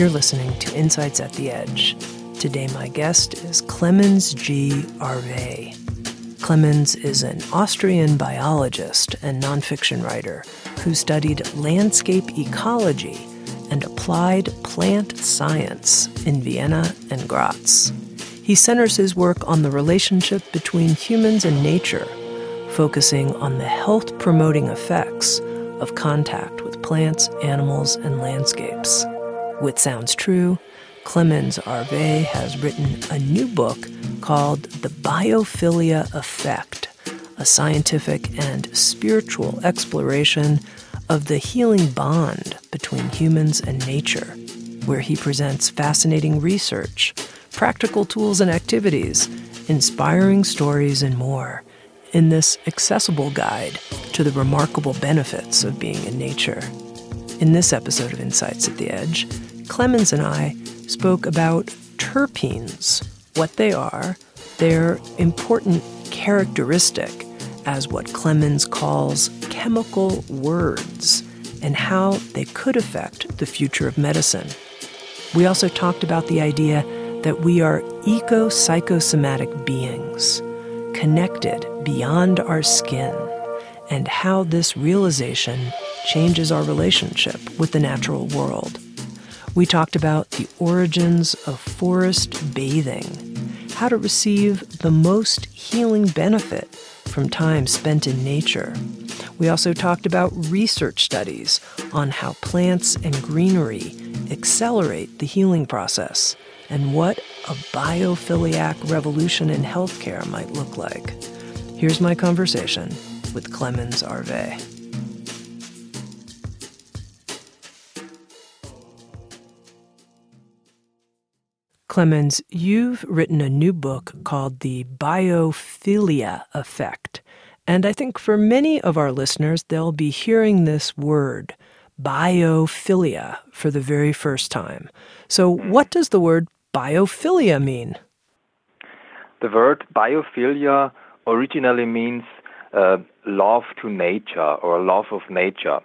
You're listening to Insights at the Edge. Today, my guest is Clemens G. Arvay. Clemens is an Austrian biologist and nonfiction writer who studied landscape ecology and applied plant science in Vienna and Graz. He centers his work on the relationship between humans and nature, focusing on the health promoting effects of contact with plants, animals, and landscapes. With Sounds True, Clemens Arvay has written a new book called The Biophilia Effect, a scientific and spiritual exploration of the healing bond between humans and nature, where he presents fascinating research, practical tools and activities, inspiring stories, and more in this accessible guide to the remarkable benefits of being in nature. In this episode of Insights at the Edge, Clemens and I spoke about terpenes, what they are, their important characteristic as what Clemens calls chemical words, and how they could affect the future of medicine. We also talked about the idea that we are eco psychosomatic beings, connected beyond our skin, and how this realization changes our relationship with the natural world. We talked about the origins of forest bathing, how to receive the most healing benefit from time spent in nature. We also talked about research studies on how plants and greenery accelerate the healing process and what a biophiliac revolution in healthcare might look like. Here's my conversation with Clemens Arvay. Clemens, you've written a new book called The Biophilia Effect. And I think for many of our listeners, they'll be hearing this word, biophilia, for the very first time. So, what does the word biophilia mean? The word biophilia originally means uh, love to nature or love of nature.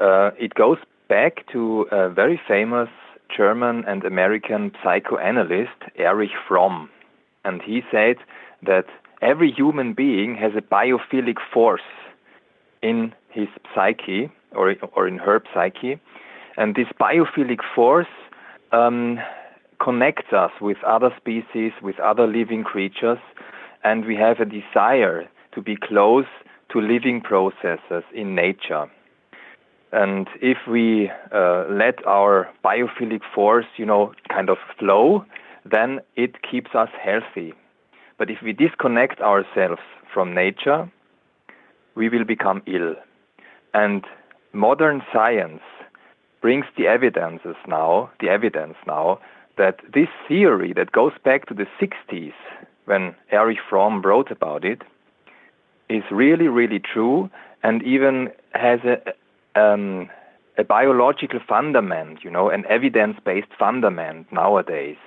Uh, it goes back to a very famous German and American psychoanalyst Erich Fromm. And he said that every human being has a biophilic force in his psyche or, or in her psyche. And this biophilic force um, connects us with other species, with other living creatures, and we have a desire to be close to living processes in nature. And if we uh, let our biophilic force, you know, kind of flow, then it keeps us healthy. But if we disconnect ourselves from nature, we will become ill. And modern science brings the evidences now, the evidence now, that this theory that goes back to the 60s when Erich Fromm wrote about it is really, really true and even has a, um, a biological fundament, you know, an evidence-based fundament nowadays.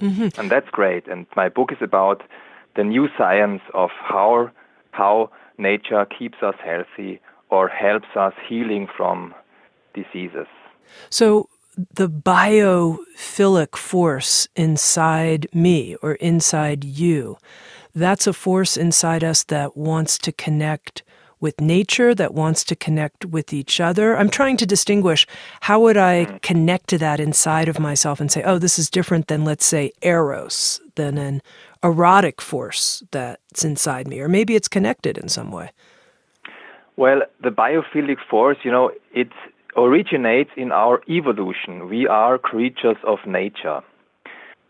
Mm-hmm. And that's great. And my book is about the new science of how how nature keeps us healthy or helps us healing from diseases. So the biophilic force inside me or inside you, that's a force inside us that wants to connect with nature that wants to connect with each other. I'm trying to distinguish how would I mm. connect to that inside of myself and say, oh, this is different than, let's say, eros, than an erotic force that's inside me, or maybe it's connected in some way. Well, the biophilic force, you know, it originates in our evolution. We are creatures of nature.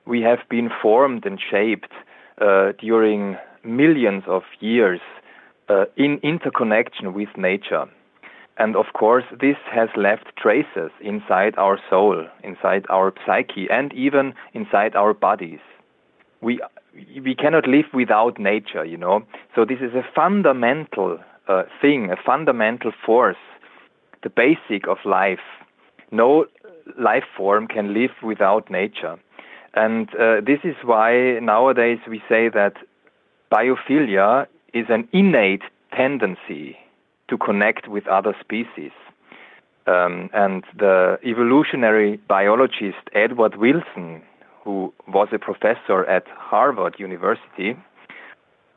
We have been formed and shaped uh, during millions of years uh, in interconnection with nature. And of course, this has left traces inside our soul, inside our psyche, and even inside our bodies. We, we cannot live without nature, you know. So this is a fundamental uh, thing, a fundamental force, the basic of life. No life form can live without nature. And uh, this is why nowadays we say that biophilia is an innate tendency to connect with other species. Um, and the evolutionary biologist Edward Wilson, who was a professor at Harvard University,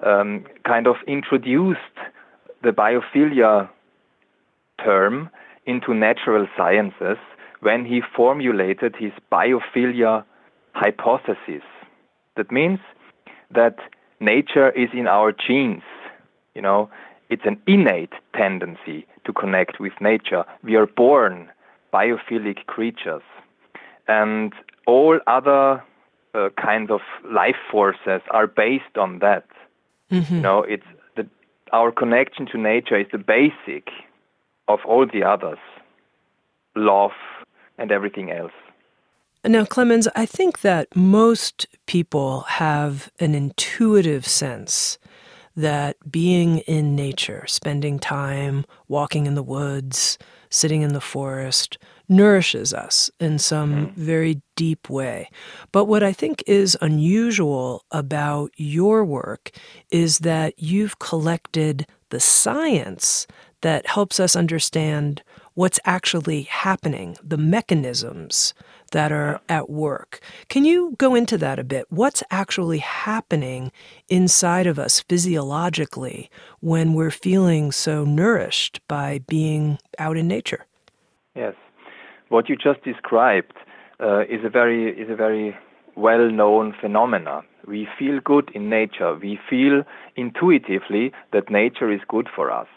um, kind of introduced the biophilia term into natural sciences when he formulated his biophilia hypothesis. That means that nature is in our genes. You know, it's an innate tendency to connect with nature. We are born biophilic creatures. And all other uh, kinds of life forces are based on that. Mm-hmm. You know, it's the, our connection to nature is the basic of all the others love and everything else. Now, Clemens, I think that most people have an intuitive sense that being in nature, spending time walking in the woods, sitting in the forest, nourishes us in some mm. very deep way. But what I think is unusual about your work is that you've collected the science that helps us understand what's actually happening, the mechanisms that are at work. Can you go into that a bit? What's actually happening inside of us physiologically when we're feeling so nourished by being out in nature? Yes. What you just described uh, is a very is a very well-known phenomena. We feel good in nature. We feel intuitively that nature is good for us.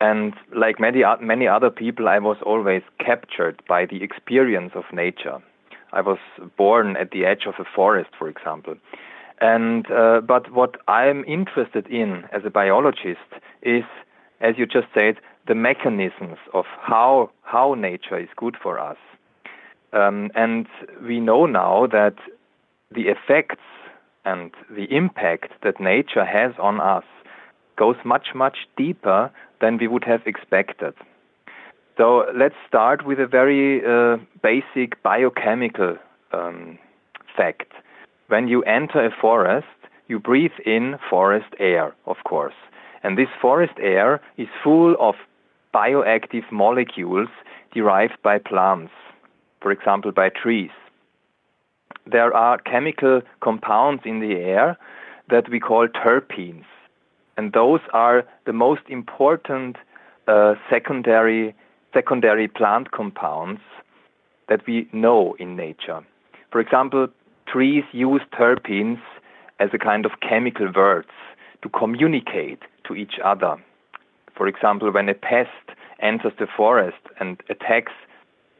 And like many, many other people, I was always captured by the experience of nature. I was born at the edge of a forest, for example. And uh, but what I'm interested in as a biologist is, as you just said, the mechanisms of how how nature is good for us. Um, and we know now that the effects and the impact that nature has on us goes much much deeper than we would have expected. So let's start with a very uh, basic biochemical um, fact. When you enter a forest, you breathe in forest air, of course. And this forest air is full of bioactive molecules derived by plants, for example, by trees. There are chemical compounds in the air that we call terpenes and those are the most important uh, secondary secondary plant compounds that we know in nature. For example, trees use terpenes as a kind of chemical words to communicate to each other. For example, when a pest enters the forest and attacks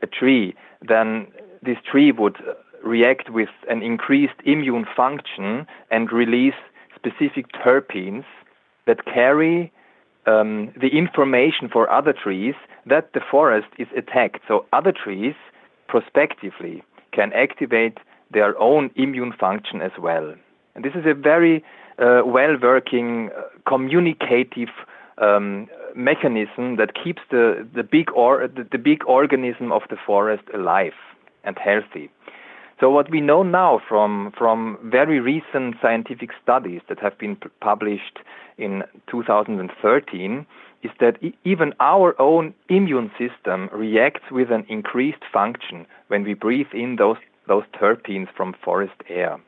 a tree, then this tree would react with an increased immune function and release specific terpenes that carry um, the information for other trees that the forest is attacked. So other trees prospectively can activate their own immune function as well. And this is a very uh, well working uh, communicative um, mechanism that keeps the, the, big or, the, the big organism of the forest alive and healthy. So what we know now from from very recent scientific studies that have been published in 2013 is that e- even our own immune system reacts with an increased function when we breathe in those those terpenes from forest air.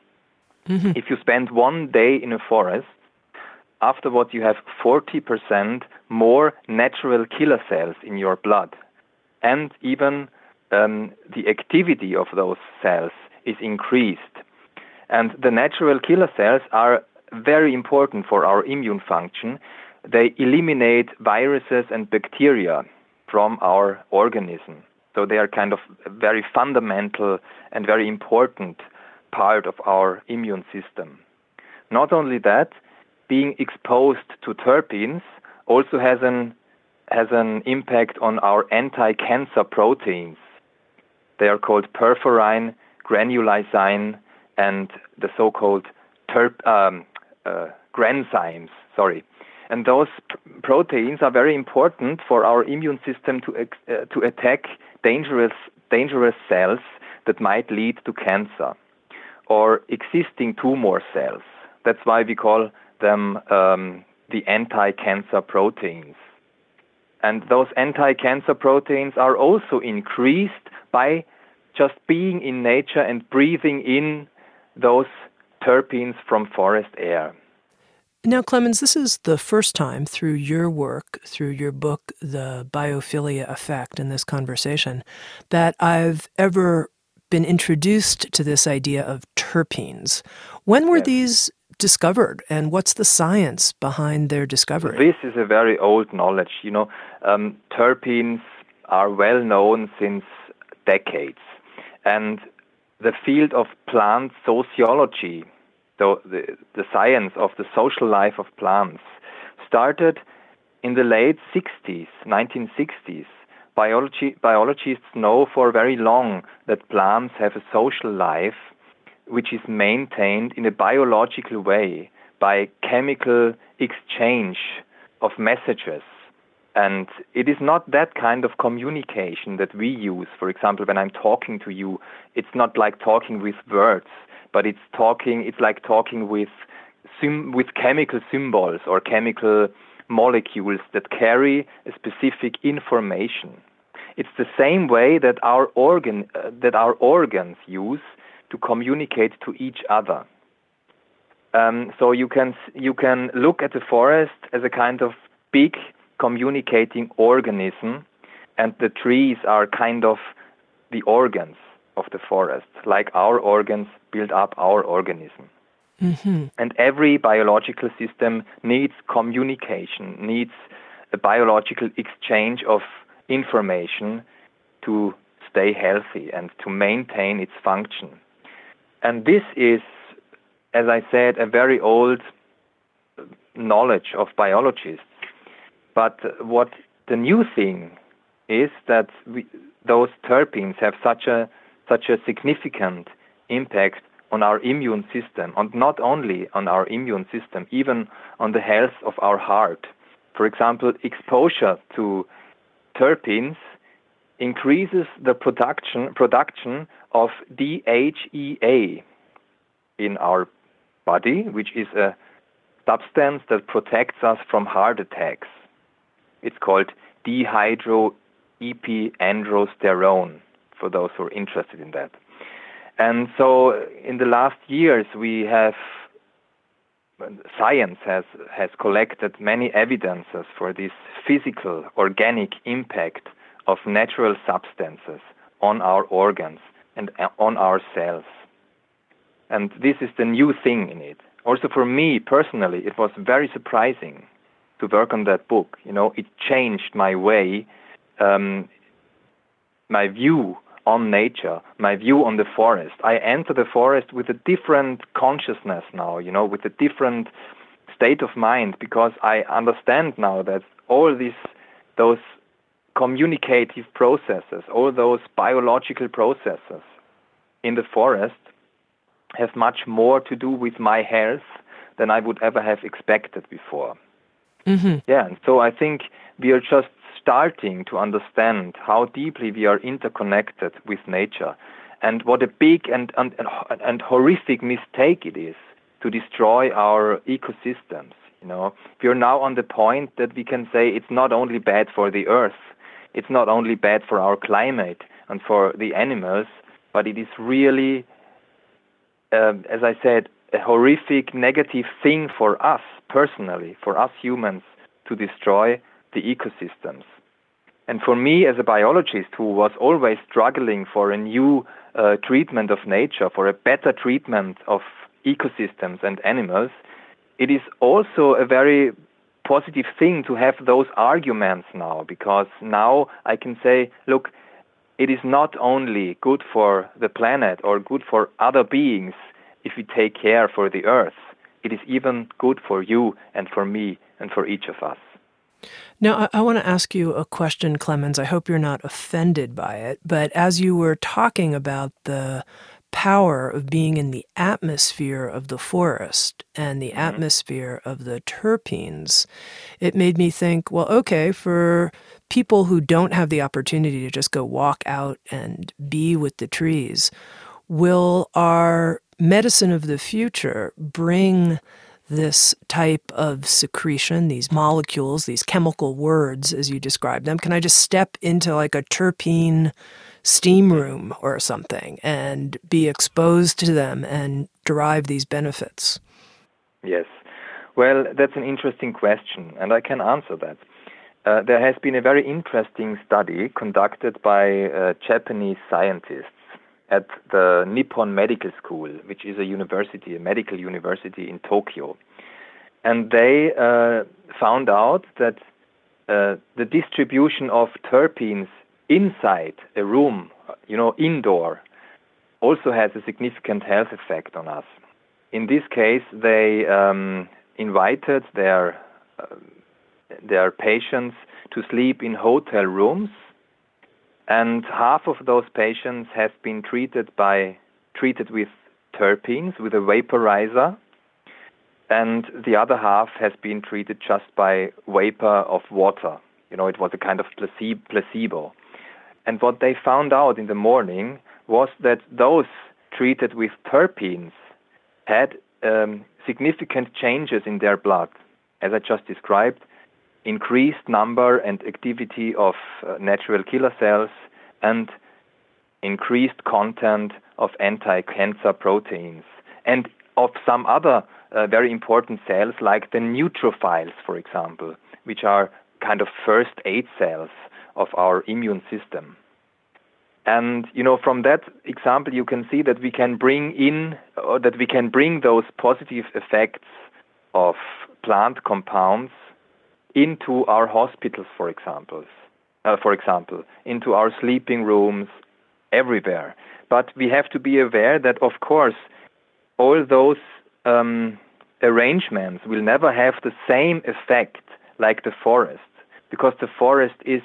Mm-hmm. If you spend one day in a forest, afterwards you have 40% more natural killer cells in your blood, and even um, the activity of those cells is increased. And the natural killer cells are very important for our immune function. They eliminate viruses and bacteria from our organism. So they are kind of a very fundamental and very important part of our immune system. Not only that, being exposed to terpenes also has an has an impact on our anti-cancer proteins. They are called perforin, granulysin, and the so-called terp, um, uh, granzymes. Sorry, and those proteins are very important for our immune system to uh, to attack dangerous dangerous cells that might lead to cancer or existing tumor cells. That's why we call them um, the anti-cancer proteins. And those anti-cancer proteins are also increased by just being in nature and breathing in those terpenes from forest air. Now, Clemens, this is the first time through your work, through your book, The Biophilia Effect, in this conversation, that I've ever been introduced to this idea of terpenes. When were yes. these discovered, and what's the science behind their discovery? This is a very old knowledge. You know, um, terpenes are well known since decades, and the field of plant sociology the, the, the science of the social life of plants started in the late 60s, 1960s. Biology, biologists know for very long that plants have a social life which is maintained in a biological way by chemical exchange of messages. And it is not that kind of communication that we use. For example, when I'm talking to you, it's not like talking with words but it's talking it's like talking with with chemical symbols or chemical molecules that carry a specific information. It's the same way that our organ uh, that our organs use to communicate to each other. Um, so you can you can look at the forest as a kind of big communicating organism, and the trees are kind of the organs of the forest, like our organs build up our organism. Mm-hmm. And every biological system needs communication, needs a biological exchange of information to stay healthy and to maintain its function. And this is, as I said, a very old knowledge of biologists. But what the new thing is that we, those terpenes have such a such a significant impact on our immune system, and not only on our immune system, even on the health of our heart. For example, exposure to terpenes increases the production production of DHEA in our body, which is a substance that protects us from heart attacks. It's called dehydroepiandrosterone for those who are interested in that. And so in the last years, we have science has has collected many evidences for this physical organic impact of natural substances on our organs and uh, on our cells. And this is the new thing in it. Also for me personally, it was very surprising to work on that book. You know, it changed my way, um, my view on nature, my view on the forest. I enter the forest with a different consciousness now, you know, with a different state of mind because I understand now that all these those communicative processes, all those biological processes in the forest have much more to do with my health than I would ever have expected before. Mm-hmm. Yeah, and so I think we are just starting to understand how deeply we are interconnected with nature and what a big and, and, and and horrific mistake it is to destroy our ecosystems. You know, we are now on the point that we can say it's not only bad for the earth, it's not only bad for our climate and for the animals, but it is really, uh, as I said, a horrific negative thing for us personally, for us humans, to destroy the ecosystems. And for me, as a biologist who was always struggling for a new uh, treatment of nature, for a better treatment of ecosystems and animals, it is also a very positive thing to have those arguments now, because now I can say, look, it is not only good for the planet or good for other beings if we take care for the earth, it is even good for you and for me and for each of us. Now, I, I want to ask you a question, Clemens. I hope you're not offended by it, but as you were talking about the power of being in the atmosphere of the forest and the mm-hmm. atmosphere of the terpenes, it made me think, well, okay, for people who don't have the opportunity to just go walk out and be with the trees, will our medicine of the future bring this type of secretion, these molecules, these chemical words as you describe them? Can I just step into like a terpene steam room or something and be exposed to them and derive these benefits? Yes. Well, that's an interesting question, and I can answer that. Uh, there has been a very interesting study conducted by uh, Japanese scientists at the Nippon Medical School, which is a university, a medical university in Tokyo. And they uh, found out that uh, the distribution of terpenes inside a room, you know, indoor, also has a significant health effect on us. In this case, they um, invited their uh, their patients to sleep in hotel rooms and half of those patients have been treated by treated with terpenes with a vaporizer. And the other half has been treated just by vapor of water. You know it was a kind of placebo and what they found out in the morning was that those treated with terpenes had um, significant changes in their blood. As i just described increased number and activity of uh, natural killer cells and increased content of anti-cancer proteins and of some other uh, very important cells like the neutrophils, for example, which are kind of first aid cells of our immune system. And you know, from that example, you can see that we can bring in, or that we can bring those positive effects of plant compounds into our hospitals, for example, uh, for example, into our sleeping rooms, everywhere. But we have to be aware that, of course, all those um, arrangements will never have the same effect like the forest, because the forest is,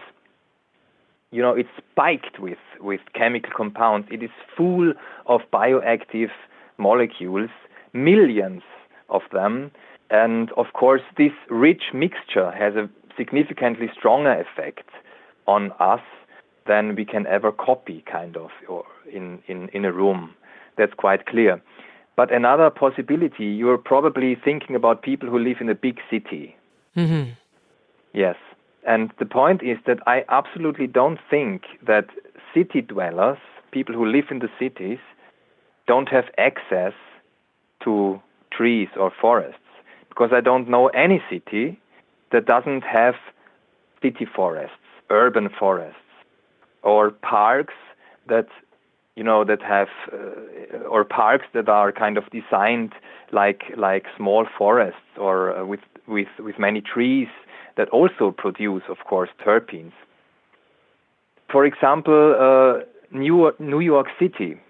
you know, it's spiked with, with chemical compounds. It is full of bioactive molecules, millions of them, and of course, this rich mixture has a significantly stronger effect on us than we can ever copy, kind of, or in, in, in a room. That's quite clear. But another possibility, you're probably thinking about people who live in a big city. Mm-hmm. Yes. And the point is that I absolutely don't think that city dwellers, people who live in the cities, don't have access to trees or forests because I don't know any city that doesn't have city forests, urban forests, or parks that you know that have uh, or parks that are kind of designed like like small forests or uh, with with with many trees that also produce of course terpenes. For example uh, New York, New York City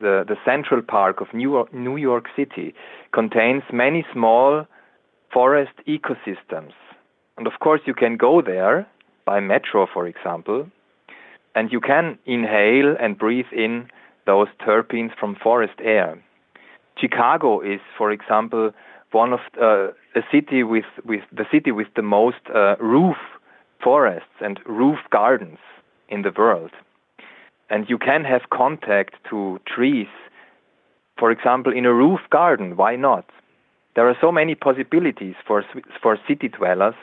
the the Central Park of New York, New York City contains many small forest ecosystems. And of course, you can go there by metro, for example, and you can inhale and breathe in those terpenes from forest air. Chicago is, for example, one of uh, a city with, with the city with the most uh, roof forests and roof gardens in the world. And you can have contact to trees, for example, in a roof garden. Why not? There are so many possibilities for for city dwellers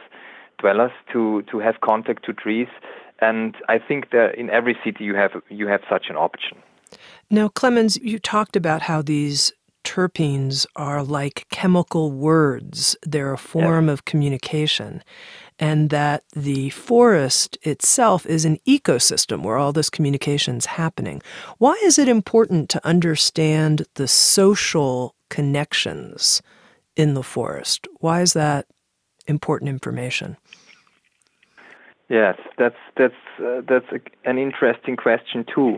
dwellers to to have contact to trees. And i think that in every city you have you have such an option. Now clemens you talked about how these terpenes are like chemical words. They're a form of communication. And that the forest itself is an ecosystem where all this communication is happening. Why is it important to understand the social connections in the forest. Why is that important information? Yes, that's that's uh, that's a, an interesting question too.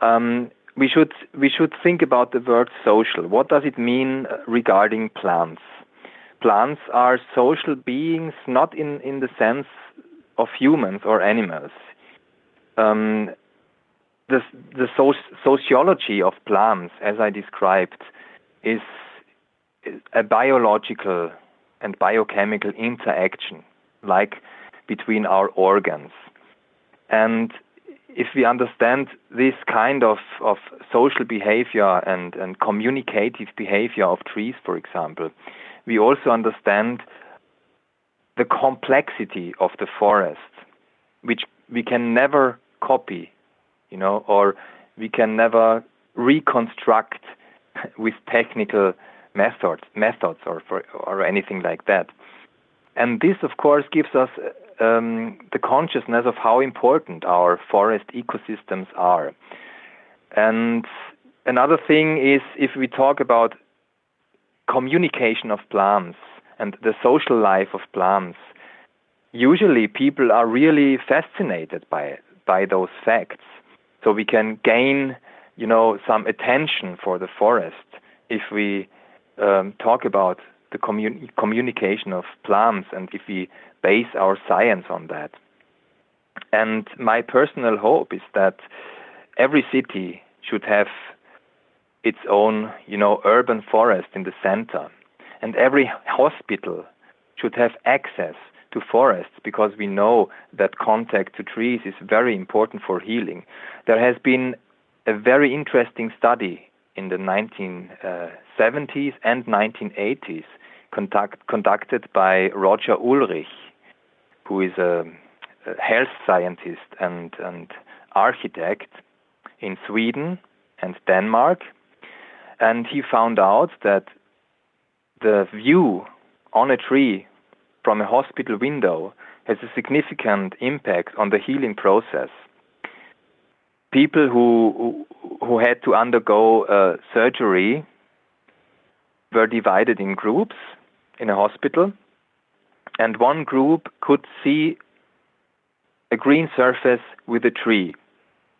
Um, we should we should think about the word social. What does it mean regarding plants? Plants are social beings, not in, in the sense of humans or animals. Um, the the so- sociology of plants, as I described, is a biological and biochemical interaction, like between our organs. And if we understand this kind of, of social behavior and, and communicative behavior of trees, for example, we also understand the complexity of the forest, which we can never copy, you know, or we can never reconstruct with technical methods, methods or for, or anything like that. And this, of course, gives us um, the consciousness of how important our forest ecosystems are. And another thing is if we talk about communication of plants and the social life of plants, usually people are really fascinated by by those facts. So we can gain, you know, some attention for the forest if we um, talk about the commun- communication of plants and if we base our science on that. And my personal hope is that every city should have its own, you know, urban forest in the center, and every hospital should have access to forests because we know that contact to trees is very important for healing. There has been a very interesting study in the 1970s and 1980s conduct, conducted by Roger Ulrich, who is a, a health scientist and, and architect in Sweden and Denmark. And he found out that the view on a tree from a hospital window has a significant impact on the healing process. People who who had to undergo uh, surgery were divided in groups in a hospital, and one group could see a green surface with a tree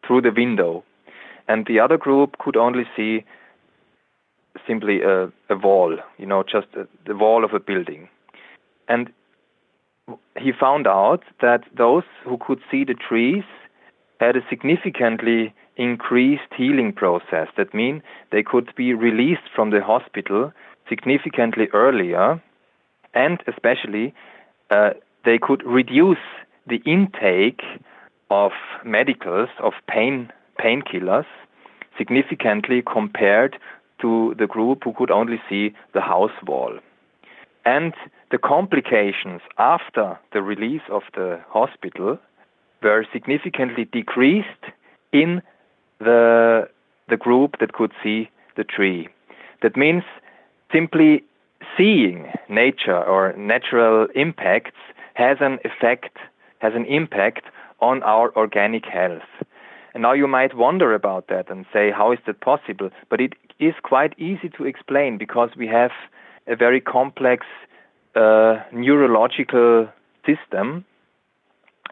through the window, and the other group could only see simply a, a wall, you know, just a, the wall of a building. And he found out that those who could see the trees had a significantly increased healing process. That means they could be released from the hospital significantly earlier, and especially uh, they could reduce the intake of medicals, of pain painkillers, significantly compared to the group who could only see the house wall. And the complications after the release of the hospital were significantly decreased in the, the group that could see the tree. That means simply seeing nature or natural impacts has an effect, has an impact on our organic health. And now you might wonder about that and say, how is that possible? But it is quite easy to explain because we have a very complex uh, neurological system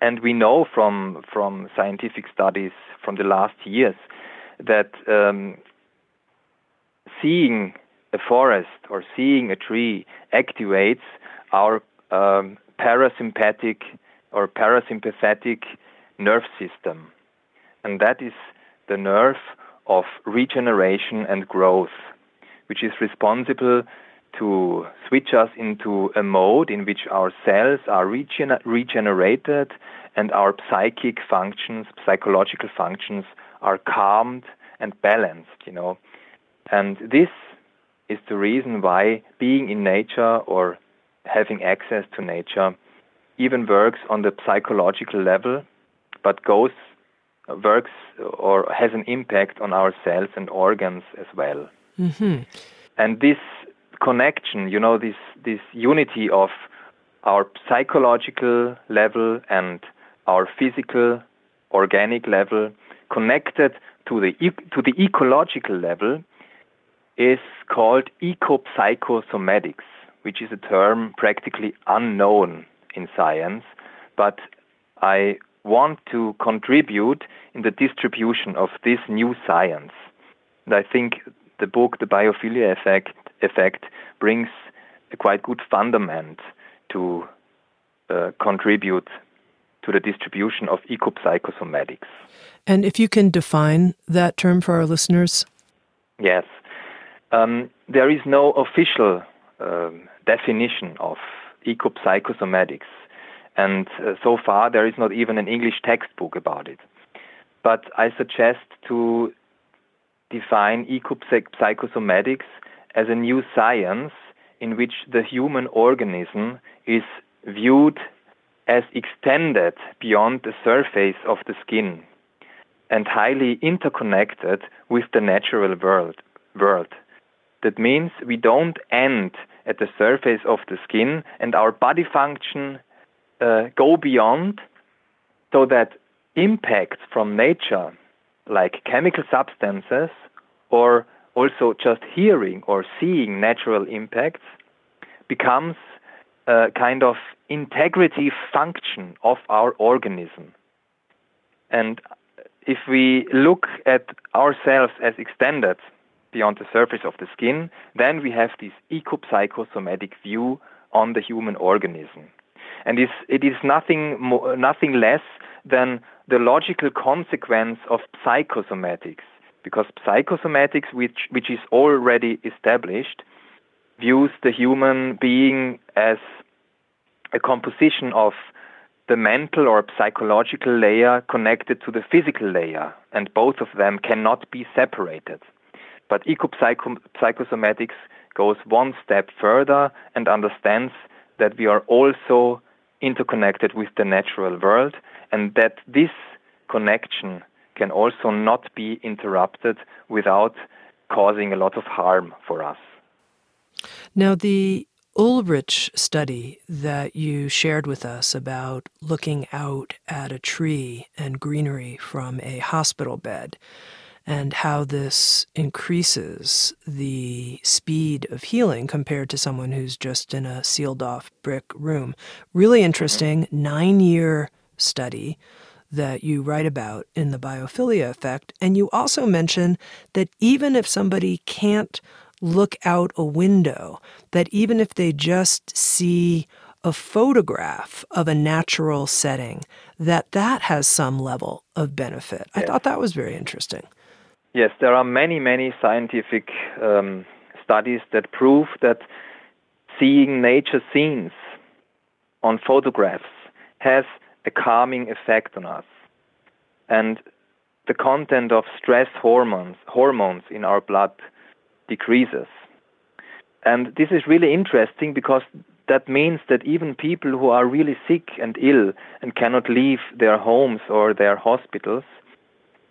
and we know from from scientific studies from the last years that um, seeing a forest or seeing a tree activates our um, parasympathetic or parasympathetic nerve system, and that is the nerve of regeneration and growth, which is responsible to switch us into a mode in which our cells are regen- regenerated and our psychic functions, psychological functions are calmed and balanced, you know. And this is the reason why being in nature or having access to nature even works on the psychological level, but goes works or has an impact on our cells and organs as well. Mm-hmm. And this connection, you know, this this unity of our psychological level and our physical, organic level, connected to the to the ecological level, is called ecopsychosomatics, which is a term practically unknown in science, but I want to contribute in the distribution of this new science. And I think the book, The Biophilia Effect, effect brings a quite good fundament to uh, contribute to the distribution of ecopsychosomatics. And if you can define that term for our listeners? Yes. Um, there is no official um, definition of ecopsychosomatics. And uh, so far, there is not even an English textbook about it. But I suggest to define ecopsychosomatics as a new science in which the human organism is viewed as extended beyond the surface of the skin and highly interconnected with the natural world. world. That means we don't end at the surface of the skin and our body function uh, go beyond so that impacts from nature, like chemical substances or also just hearing or seeing natural impacts, becomes a kind of integrity function of our organism. And if we look at ourselves as extended beyond the surface of the skin, then we have this ecopsychosomatic view on the human organism. And it is nothing, more, nothing less than the logical consequence of psychosomatics, because psychosomatics, which, which is already established, views the human being as a composition of the mental or psychological layer connected to the physical layer, and both of them cannot be separated. But ecopsychosomatics goes one step further and understands that we are also interconnected with the natural world and that this connection can also not be interrupted without causing a lot of harm for us. Now, the Ulrich study that you shared with us about looking out at a tree and greenery from a hospital bed and how this increases the speed of healing compared to someone who's just in a sealed off brick room. Really mm-hmm. interesting nine year study that you write about in the biophilia effect. And you also mention that even if somebody can't look out a window, that even if they just see a photograph of a natural setting, that that has some level of benefit. Yes. I thought that was very interesting. Yes, there are many, many scientific um, studies that prove that seeing nature scenes on photographs has a calming effect on us. And the content of stress hormones, hormones in our blood decreases. And this is really interesting because that means that even people who are really sick and ill and cannot leave their homes or their hospitals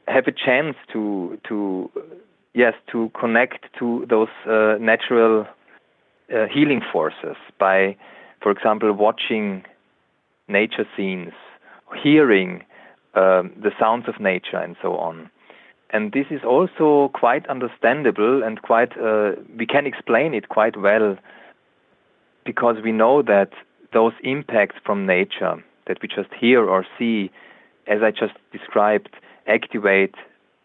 have a chance to to yes to connect to those uh, natural uh, healing forces by, for example, watching nature scenes, hearing um, the sounds of nature, and so on. And this is also quite understandable and quite, uh, we can explain it quite well because we know that those impacts from nature that we just hear or see, as I just described, activate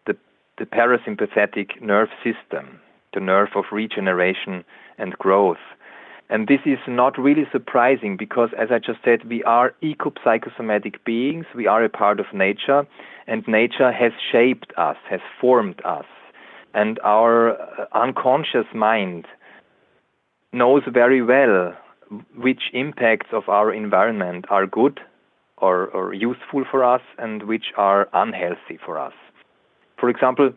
the, the parasympathetic nerve system, the nerve of regeneration and growth. And this is not really surprising because, as I just said, we are ecopsychosomatic beings, we are a part of nature, and nature has shaped us, has formed us. And our uh, unconscious mind knows very well which impacts of our environment are good or, or useful for us and which are unhealthy for us. For example,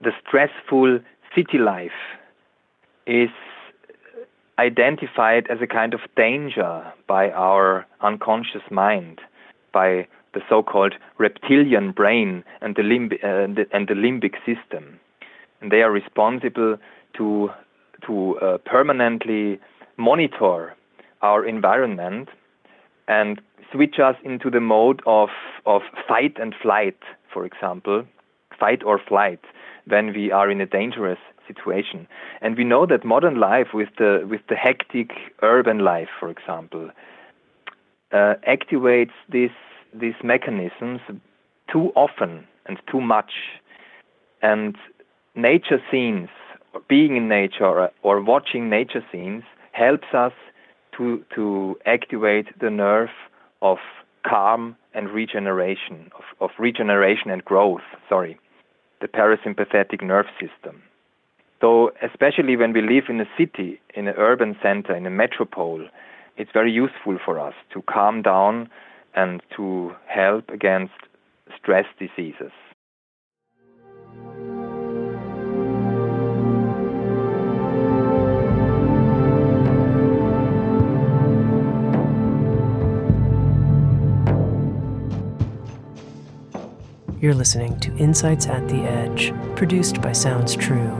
the stressful city life is identified as a kind of danger by our unconscious mind, by the so-called reptilian brain and the, limb- uh, and the limbic system. And they are responsible to, to uh, permanently monitor our environment and switch us into the mode of, of fight and flight, for example, fight or flight, when we are in a dangerous situation. And we know that modern life, with the with the hectic urban life, for example, uh, activates these these mechanisms too often and too much. And nature scenes, being in nature or, or watching nature scenes helps us to, to activate the nerve of calm and regeneration, of, of regeneration and growth, sorry, the parasympathetic nerve system. So, especially when we live in a city, in an urban center, in a metropole, it's very useful for us to calm down and to help against stress diseases. You're listening to Insights at the Edge, produced by Sounds True.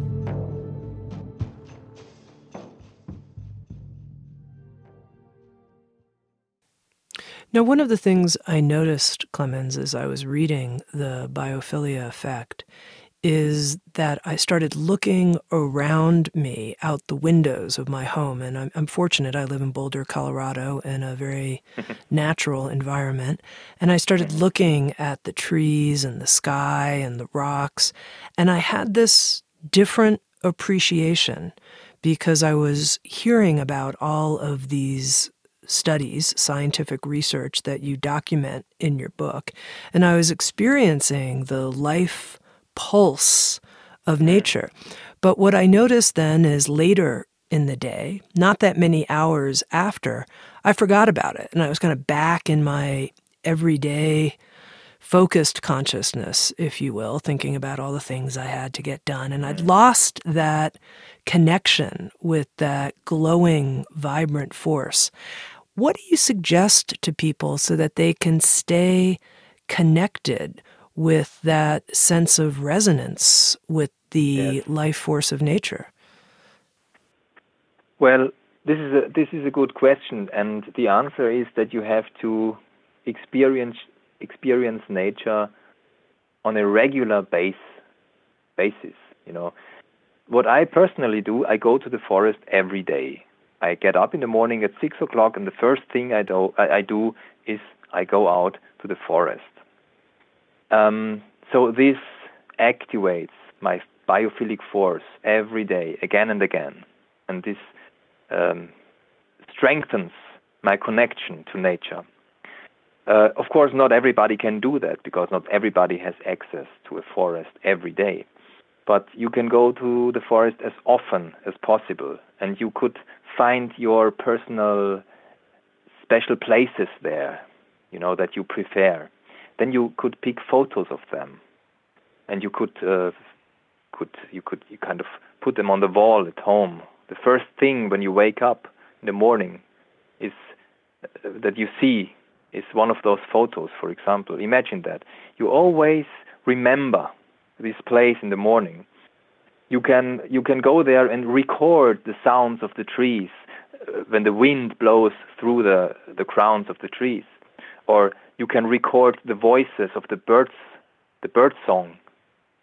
Now, one of the things I noticed, Clemens, as I was reading the biophilia effect is that I started looking around me out the windows of my home. And I'm, I'm, fortunate, I live in Boulder, Colorado, in a very natural environment. And I started looking at the trees and the sky and the rocks. And I had this different appreciation because I was hearing about all of these studies, scientific research that you document in your book. And I was experiencing the life pulse of hmm. nature. But what I noticed then is later in the day, not that many hours after, I forgot about it. And I was kind of back in my everyday focused consciousness, if you will, thinking about all the things I had to get done. And I'd hmm. lost that connection with that glowing, vibrant force. What do you suggest to people so that they can stay connected with that sense of resonance with the yes. life force of nature? Well, this is a this is a good question, and the answer is that you have to experience experience nature on a regular base basis. You know, what I personally do, I go to the forest every day. I get up in the morning at six o'clock, and the first thing I do, I, I do is I go out to the forest. Um, so this activates my biophilic force every day, again and again, and this um, strengthens my connection to nature. Uh, of course, not everybody can do that because not everybody has access to a forest every day. But you can go to the forest as often as possible, and you could find your personal special places there, you know, that you prefer. Then you could pick photos of them, and you could uh, could you could you kind of put them on the wall at home. The first thing when you wake up in the morning is uh, that you see is one of those photos. For example, imagine that you always remember this place in the morning you can you can go there and record the sounds of the trees uh, when the wind blows through the the crowns of the trees. Or you can record the voices of the birds the bird song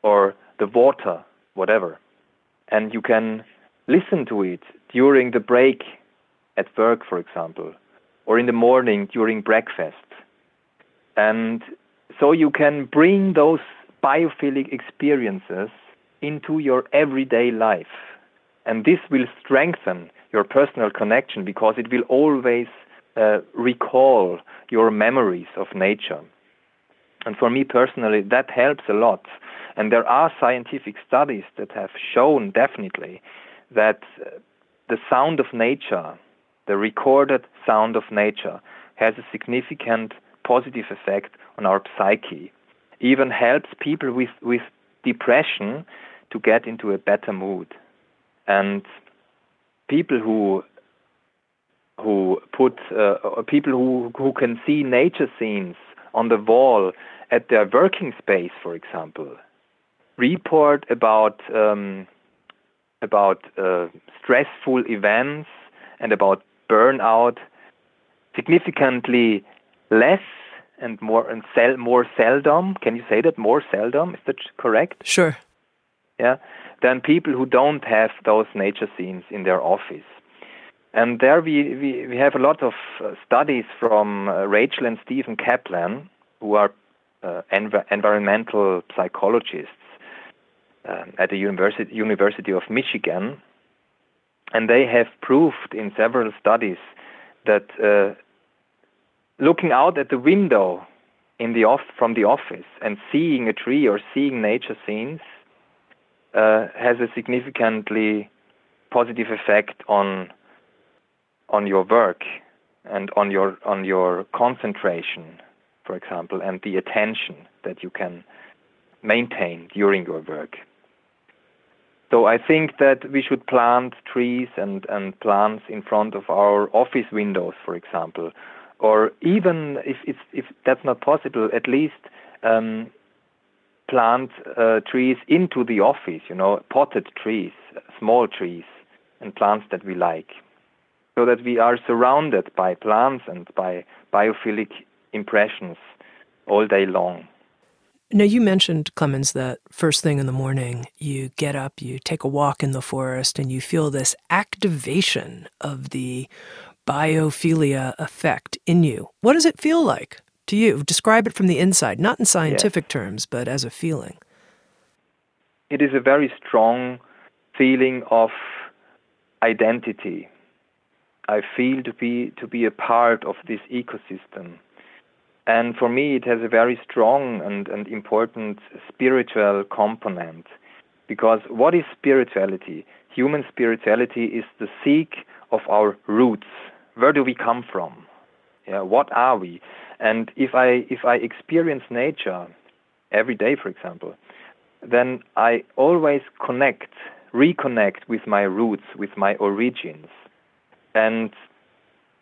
or the water whatever. And you can listen to it during the break at work for example or in the morning during breakfast. And so you can bring those biophilic experiences into your everyday life. And this will strengthen your personal connection because it will always uh, recall your memories of nature. And for me personally, that helps a lot. And there are scientific studies that have shown definitely that the sound of nature, the recorded sound of nature, has a significant positive effect on our psyche. Even helps people with, with depression to get into a better mood. And people who who put uh, people who who can see nature scenes on the wall at their working space, for example, report about um, about uh, stressful events and about burnout significantly less and more and sel- more seldom. Can you say that more seldom? Is that correct? Sure. Yeah. Than people who don't have those nature scenes in their office. And there we, we, we have a lot of uh, studies from uh, Rachel and Stephen Kaplan, who are uh, env- environmental psychologists um, at the University, University of Michigan. And they have proved in several studies that uh, looking out at the window in the off- from the office and seeing a tree or seeing nature scenes uh, has a significantly positive effect on on your work and on your on your concentration, for example, and the attention that you can maintain during your work. So I think that we should plant trees and, and plants in front of our office windows, for example, or even if it's, if that's not possible, at least um, plant uh, trees into the office. You know, potted trees, small trees, and plants that we like so that we are surrounded by plants and by biophilic impressions all day long. Now, you mentioned, Clemens, that first thing in the morning, you get up, you take a walk in the forest, and you feel this activation of the biophilia effect in you. What does it feel like to you? Describe it from the inside, not in scientific yes. terms, but as a feeling. It is a very strong feeling of identity I feel to be to be a part of this ecosystem. And for me, it has a very strong and, and important spiritual component. Because what is spirituality? Human spirituality is the seek of our roots. Where do we come from? Yeah, what are we? And if I if I experience nature every day, for example, then I always connect, reconnect with my roots, with my origins. And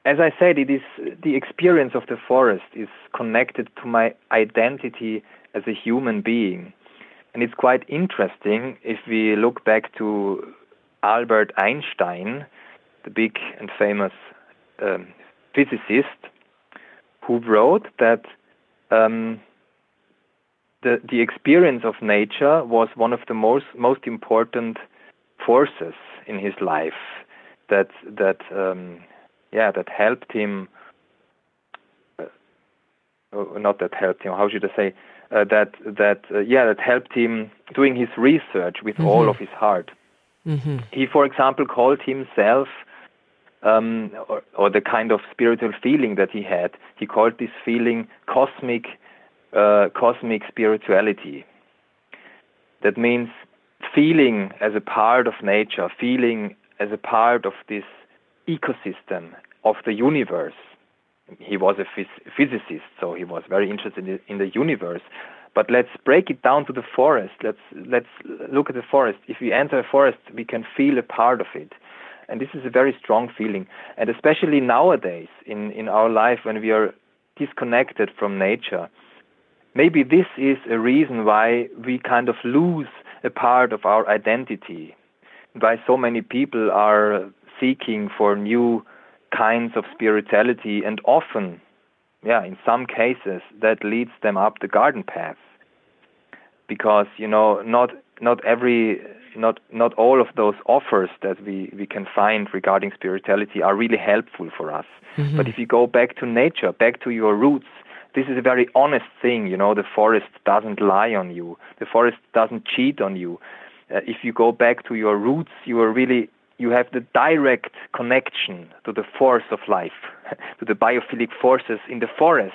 as I said, it is the experience of the forest is connected to my identity as a human being. And it's quite interesting if we look back to Albert Einstein, the big and famous um, physicist, who wrote that um, the the experience of nature was one of the most most important forces in his life that that um, yeah that helped him. Uh, oh, not that helped him. How should I say? Uh, that that uh, yeah that helped him doing his research with mm-hmm. all of his heart. Mm-hmm. He, for example, called himself. Um, or, or, the kind of spiritual feeling that he had, he called this feeling cosmic, uh, cosmic spirituality. That means feeling as a part of nature, feeling as a part of this ecosystem of the universe. He was a phys- physicist, so he was very interested in, in the universe. But let's break it down to the forest. Let's let's look at the forest. If we enter a forest, we can feel a part of it, and this is a very strong feeling. And especially nowadays in in our life when we are disconnected from nature, maybe this is a reason why we kind of lose a part of our identity why so many people are seeking for new kinds of spirituality and often yeah in some cases that leads them up the garden path because you know not not every not not all of those offers that we we can find regarding spirituality are really helpful for us. Mm-hmm. but if you go back to nature back to your roots this is a very honest thing you know the forest doesn't lie on you. The forest doesn't cheat on you. Uh, if you go back to your roots, you are really you have the direct connection to the force of life, to the biophilic forces in the forest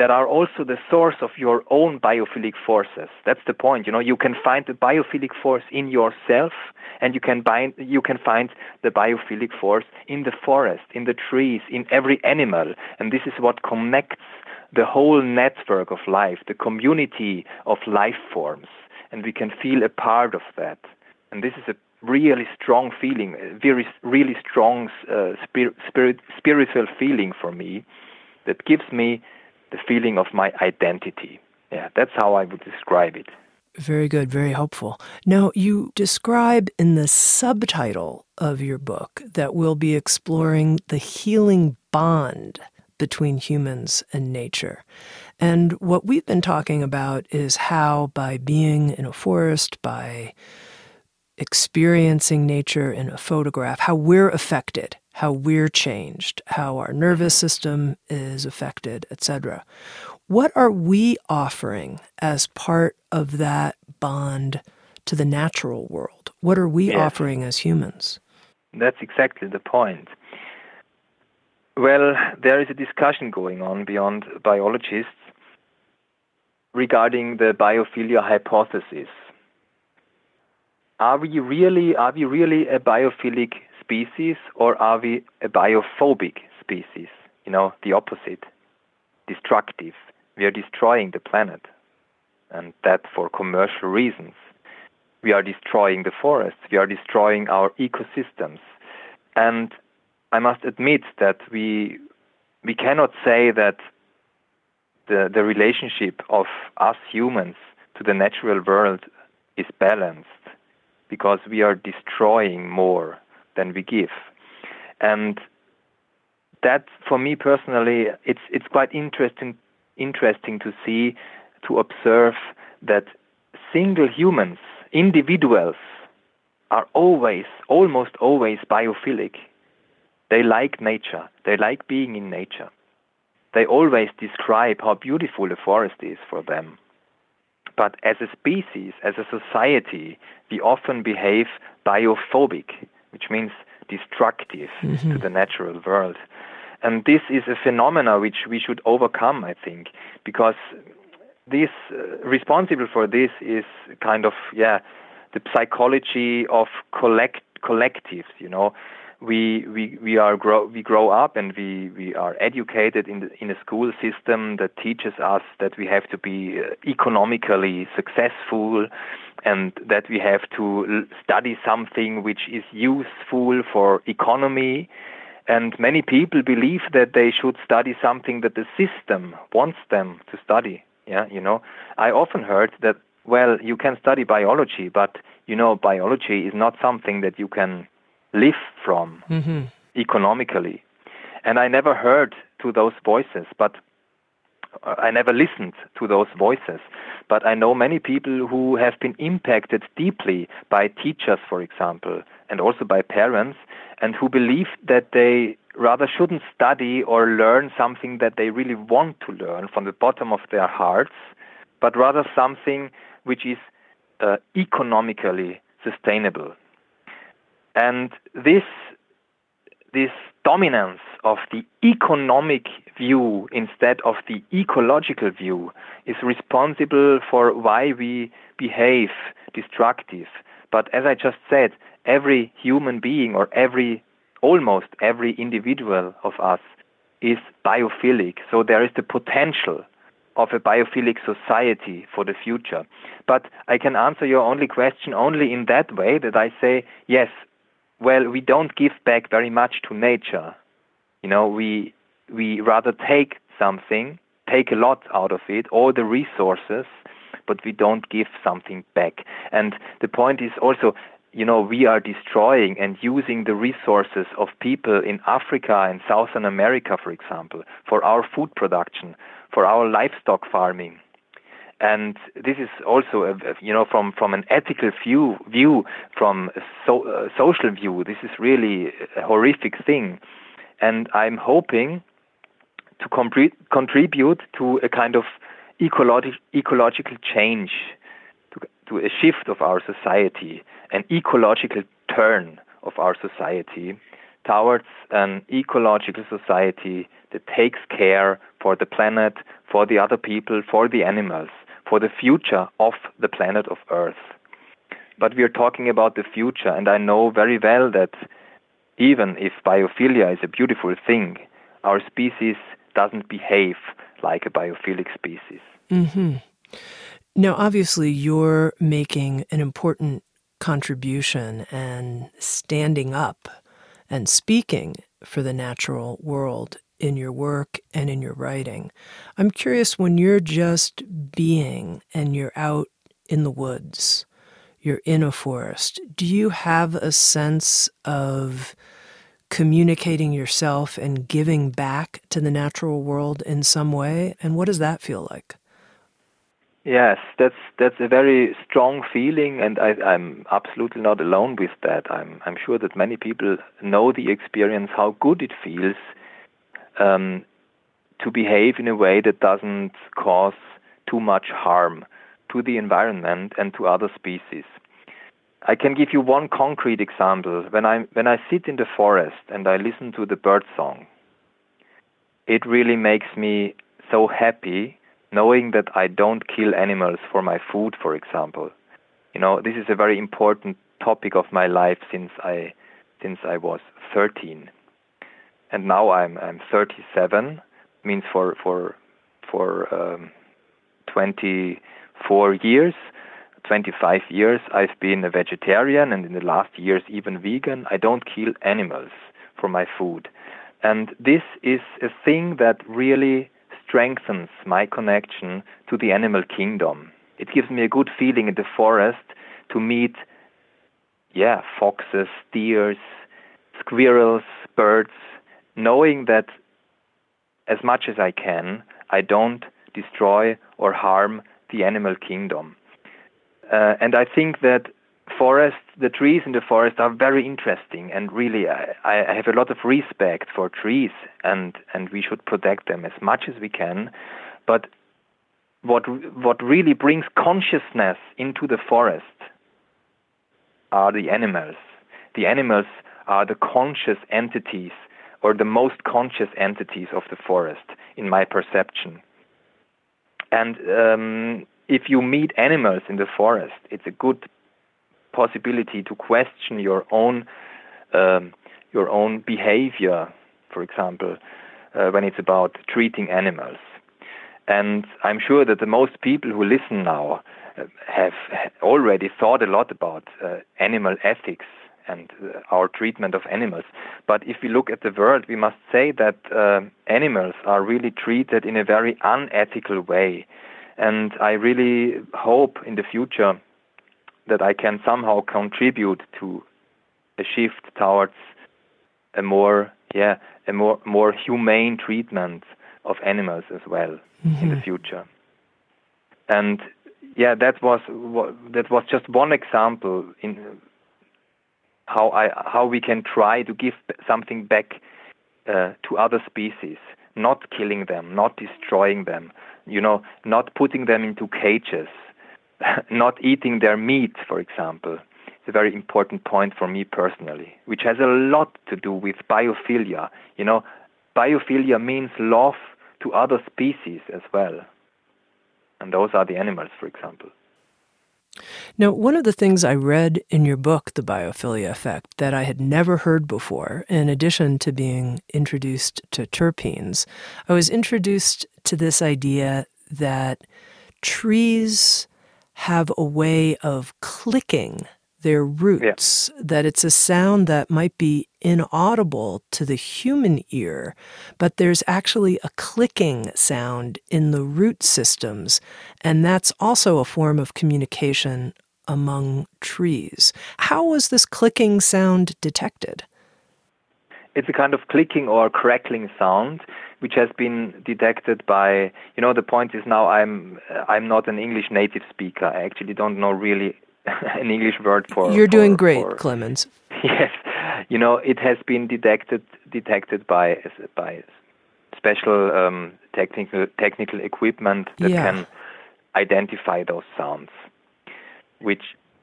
that are also the source of your own biophilic forces. That's the point. You know, you can find the biophilic force in yourself, and you can bind, you can find the biophilic force in the forest, in the trees, in every animal, and this is what connects the whole network of life, the community of life forms and we can feel a part of that. And this is a really strong feeling, very really strong uh, spirit, spiritual feeling for me that gives me the feeling of my identity. Yeah, that's how I would describe it. Very good, very helpful. Now, you describe in the subtitle of your book that we'll be exploring the healing bond between humans and nature. And what we've been talking about is how, by being in a forest, by experiencing nature in a photograph, how we're affected, how we're changed, how our nervous system is affected, etc. What are we offering as part of that bond to the natural world? What are we yes. offering as humans? That's exactly the point. Well, there is a discussion going on beyond biologists regarding the biophilia hypothesis. Are we really are we really a biophilic species or are we a biophobic species? You know, the opposite. Destructive. We are destroying the planet. And that for commercial reasons. We are destroying the forests. We are destroying our ecosystems. And I must admit that we we cannot say that the the relationship of us humans to the natural world is balanced because we are destroying more than we give. And that for me personally it's it's quite interesting interesting to see to observe that single humans individuals are always almost always biophilic they like nature. They like being in nature. They always describe how beautiful the forest is for them. But as a species, as a society, we often behave biophobic, which means destructive mm-hmm. to the natural world. And this is a phenomena which we should overcome, I think, because this uh, responsible for this is kind of yeah the psychology of collect collectives. You know, we we we are grow we grow up and we we are educated in the, in a school system that teaches us that we have to be uh, economically successful and that we have to study something which is useful for economy. And many people believe that they should study something that the system wants them to study. Yeah you know i often heard that well you can study biology but you know biology is not something that you can live from mm-hmm. economically. And I never heard to those voices, but uh, I never listened to those voices. But I know many people who have been impacted deeply by teachers, for example, and also by parents, and who believe that they rather shouldn't study or learn something that they really want to learn from the bottom of their hearts, but rather something which is uh, economically sustainable. And this this dominance of the economic view instead of the ecological view is responsible for why we behave destructive. But as I just said, every human being or every almost every individual of us is biophilic. So there is the potential of a biophilic society for the future. But I can answer your only question only in that way that I say, yes, well, we don't give back very much to nature. You know, we we rather take something, take a lot out of it, all the resources, but we don't give something back. And the point is also, you know, we are destroying and using the resources of people in Africa and Southern America, for example, for our food production, for our livestock farming and this is also a, you know from from an ethical view view from a so, uh, social view this is really a horrific thing. And i'm hoping to compre- contribute to a kind of ecologic ecological change to, to a shift of our society an ecological turn of our society towards an ecological society that takes care for the planet, for the other people, for the animals for the future of the planet of Earth. But we are talking about the future, and I know very well that even if biophilia is a beautiful thing, our species doesn't behave like a biophilic species. Mm-hmm. Now, obviously, you're making an important contribution and standing up and speaking for the natural world in your work and in your writing. I'm curious when you're just being and you're out in the woods, you're in a forest, do you have a sense of communicating yourself and giving back to the natural world in some way? And what does that feel like? Yes, that's that's a very strong feeling, and I, I'm absolutely not alone with that. I'm I'm sure that many people know the experience, how good it feels um, to behave in a way that doesn't cause too much harm to the environment and to other species. I can give you one concrete example. When I when I sit in the forest and I listen to the bird song, it really makes me so happy knowing that I don't kill animals for my food, for example. You know, this is a very important topic of my life since I since I was 13, and now I'm I'm 37. Means for for for um, 24 years, 25 years, I've been a vegetarian, and in the last years even vegan. I don't kill animals for my food, and this is a thing that really strengthens my connection to the animal kingdom. It gives me a good feeling in the forest to meet, yeah, foxes, deers, squirrels, birds, knowing that as much as I can, I don't destroy or harm the animal kingdom. Uh, and I think that forests, the trees in the forest are very interesting, and really, I, I have a lot of respect for trees, and and we should protect them as much as we can. But what what really brings consciousness into the forest are the animals. The animals are the conscious entities, or the most conscious entities of the forest, in my perception. And um, if you meet animals in the forest, it's a good possibility to question your own um, your own behavior, for example, uh, when it's about treating animals. And I'm sure that the most people who listen now uh, have already thought a lot about uh, animal ethics and uh, our treatment of animals. But if we look at the world, we must say that uh, animals are really treated in a very unethical way. And I really hope in the future that I can somehow contribute to a shift towards a more yeah a more more humane treatment of animals as well mm-hmm. in the mm-hmm. future and yeah that was that was just one example in how I how we can try to give something back uh, to other species not killing them not destroying them you know not putting them into cages not eating their meat, for example, It's a very important point for me personally, which has a lot to do with biophilia. You know, biophilia means love to other species as well. And those are the animals, for example. Now, one of the things I read in your book, The Biophilia Effect, that I had never heard before, in addition to being introduced to terpenes, I was introduced to this idea that trees have a way of clicking their roots, yeah. that it's a sound that might be inaudible to the human ear, but there's actually a clicking sound in the root systems, and that's also a form of communication among trees. How was this clicking sound detected? It's a kind of clicking or crackling sound, which has been detected by. You know, the point is now I'm I'm not an English native speaker. I actually don't know really an English word for. You're for, doing great, for, Clemens. Yes, you know, it has been detected detected by by special um, technical technical equipment that yeah. can identify those sounds, which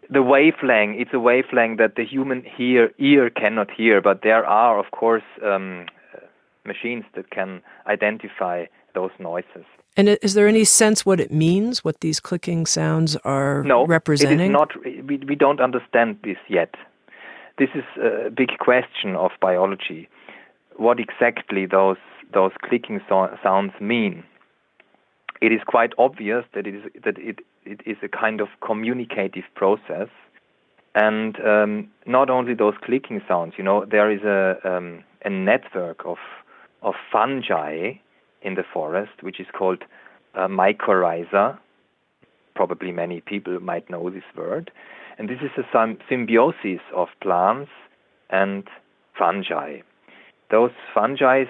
the wavelength, it's a wavelength that the human hear, ear cannot hear, but there are, of course, um, machines that can identify those noises. And is there any sense what it means, what these clicking sounds are no, representing? it is not. We, we don't understand this yet. This is a big question of biology. What exactly those those clicking so- sounds mean? It is quite obvious that it is that it it is a kind of communicative process. And um, not only those clicking sounds, you know, there is a, um, a network of, of fungi in the forest, which is called uh, mycorrhiza. Probably many people might know this word. And this is a symbiosis of plants and fungi. those fungi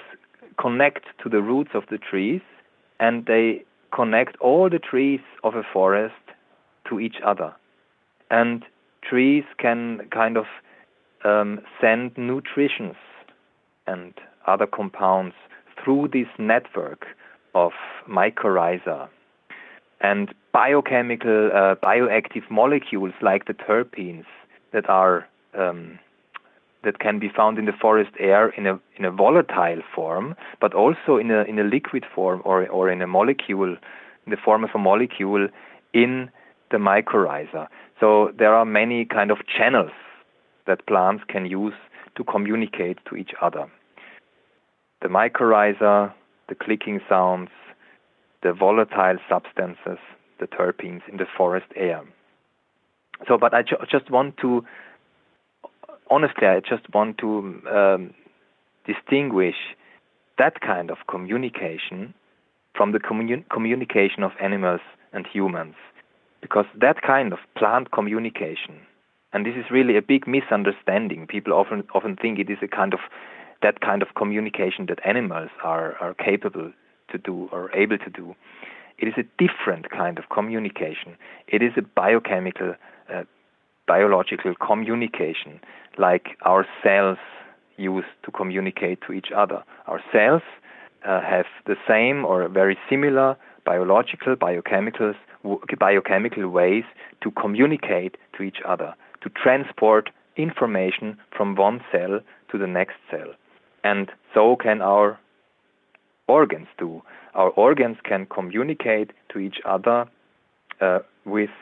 connect to the roots of the trees and they connect all the trees of a forest to each other. And trees can kind of um, send nutritions and other compounds through this network of mycorrhiza. And biochemical, uh, bioactive molecules like the terpenes that are um, that can be found in the forest air in a in a volatile form, but also in a in a liquid form or or in a molecule in the form of a molecule in the mycorrhiza. So there are many kind of channels that plants can use to communicate to each other. The mycorrhiza, the clicking sounds, the volatile substances, the terpenes in the forest air. So, but I ju- just want to, honestly, I just want to um, distinguish that kind of communication from the commun- communication of animals and humans. Because that kind of plant communication, and this is really a big misunderstanding. People often often think it is a kind of that kind of communication that animals are, are capable to do or able to do. It is a different kind of communication. It is a biochemical, uh, biological communication, like our cells use to communicate to each other. Our cells uh, have the same or very similar biological, biochemicals, biochemical ways to communicate to each other, to transport information from one cell to the next cell. And so can our organs do. Our organs can communicate to each other uh, with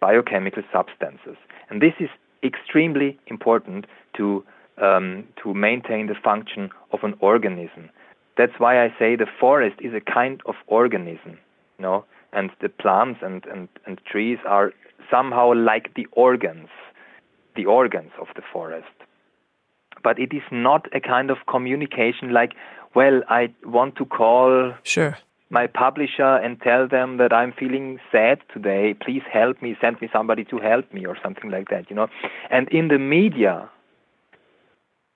biochemical substances. And this is extremely important to, um, to maintain the function of an organism. That's why I say the forest is a kind of organism, you know, and the plants and, and, and trees are somehow like the organs, the organs of the forest. But it is not a kind of communication like, well, I want to call sure. my publisher and tell them that I'm feeling sad today. Please help me, send me somebody to help me, or something like that, you know. And in the media,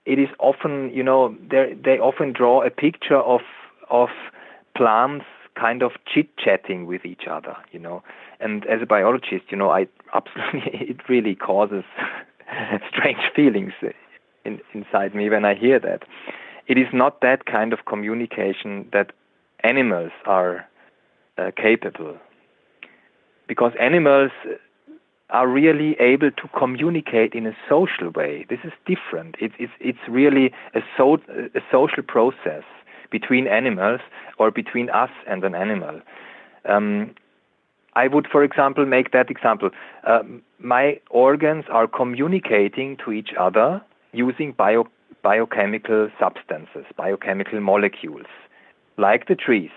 it is often, you know, they often draw a picture of of plants kind of chit chatting with each other, you know. And as a biologist, you know, I absolutely it really causes strange feelings in, inside me when I hear that. It is not that kind of communication that animals are uh, capable, because animals are really able to communicate in a social way. This is different. It, it's it's really a, so, a social process between animals or between us and an animal. Um, I would, for example, make that example. Uh, my organs are communicating to each other using bio, biochemical substances, biochemical molecules, like the trees.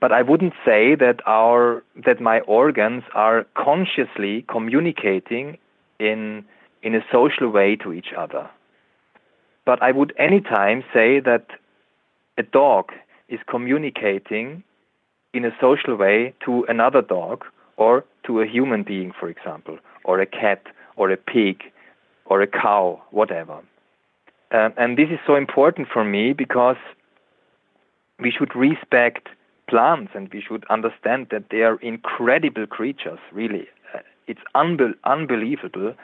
But I wouldn't say that our that my organs are consciously communicating in in a social way to each other. But I would anytime say that a dog is communicating in a social way to another dog or to a human being, for example, or a cat or a pig or a cow, whatever. Um, and this is so important for me because we should respect plants and we should understand that they are incredible creatures, really. Uh, it's unbe- unbelievable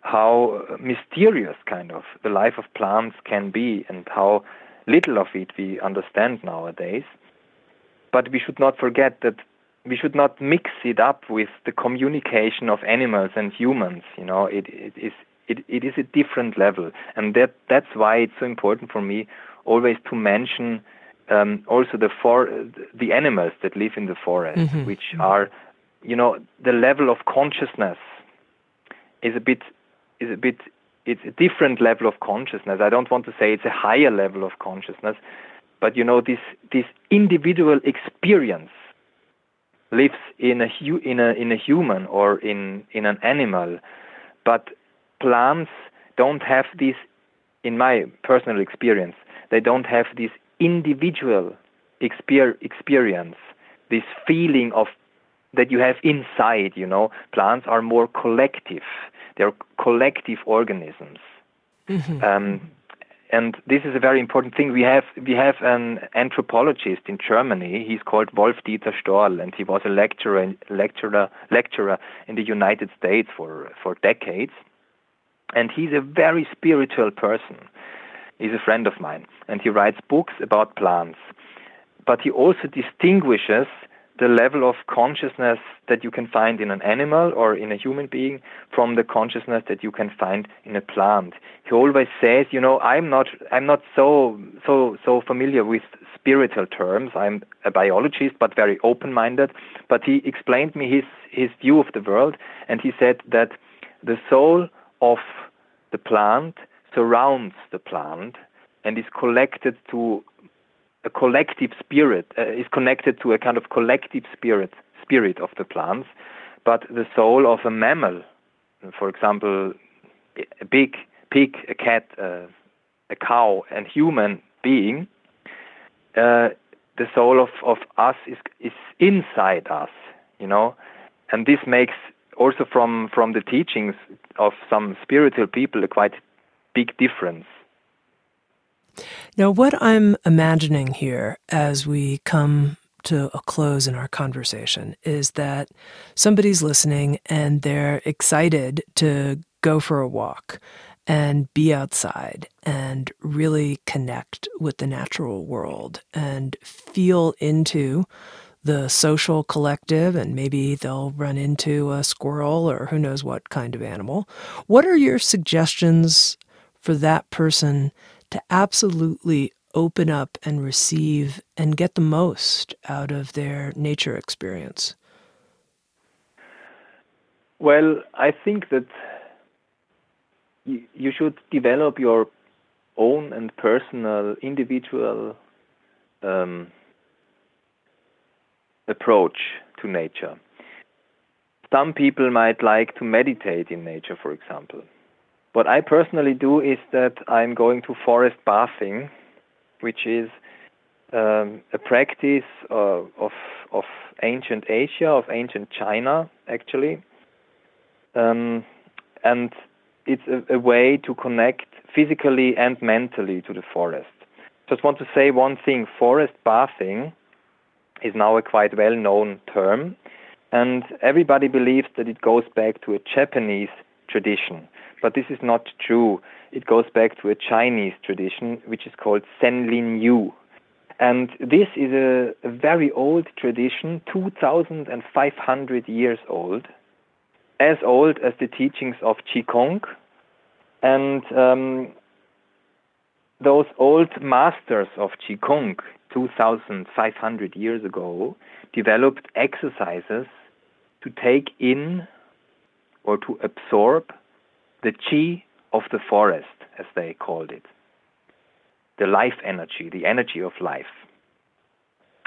how mysterious kind of the life of plants can be and how little of it we understand nowadays. But we should not forget that we should not mix it up with the communication of animals and humans. You know, it, it is it, it is a different level, and that that's why it's so important for me always to mention um, also the for the animals that live in the forest, mm-hmm. which are, you know, the level of consciousness is a bit is a bit it's a different level of consciousness. I don't want to say it's a higher level of consciousness, but you know this this individual experience lives in a hu- in a in a human or in in an animal, but plants don't have this. In my personal experience, they don't have this individual exper- experience, this feeling of that you have inside. You know, plants are more collective they're collective organisms. Mm-hmm. Um, and this is a very important thing. We have we have an anthropologist in Germany. He's called Wolf Dieter Storl, and he was a lecturer lecturer lecturer in the United States for for decades. And he's a very spiritual person. He's a friend of mine, and he writes books about plants. But he also distinguishes the level of consciousness that you can find in an animal or in a human being from the consciousness that you can find in a plant. He always says, you know, I'm not I'm not so so so familiar with spiritual terms. I'm a biologist but very open-minded, but he explained me his his view of the world and he said that the soul of the plant surrounds the plant and is collected to a collective spirit uh, is connected to a kind of collective spirit spirit of the plants. But the soul of a mammal for example a big pig a cat uh, a cow and human being uh, the soul of, of us is is inside us you know? And this makes also from from the teachings of some spiritual people a quite big difference. Now, what I'm imagining here as we come to a close in our conversation is that somebody's listening and they're excited to go for a walk and be outside and really connect with the natural world and feel into the social collective and maybe they'll run into a squirrel or who knows what kind of animal. What are your suggestions for that person to absolutely open up and receive and get the most out of their nature experience? Well, I think that you, should develop your own and personal, individual um, approach to nature. Some people might like to meditate in nature, for example. What I personally do is that I'm going to forest bathing, which is um, a practice uh, of of ancient Asia, of ancient China, actually, um, and it's a, a, way to connect physically and mentally to the forest. Just want to say one thing: forest bathing is now a quite well-known term, and everybody believes that it goes back to a Japanese tradition. But this is not true. It goes back to a Chinese tradition, which is called Senlin Yu. And this is a, a very old tradition, 2,500 years old, as old as the teachings of Qigong. And um, those old masters of Qigong, 2,500 years ago, developed exercises to take in or to absorb the Qi of the forest, as they called it, the life energy, the energy of life.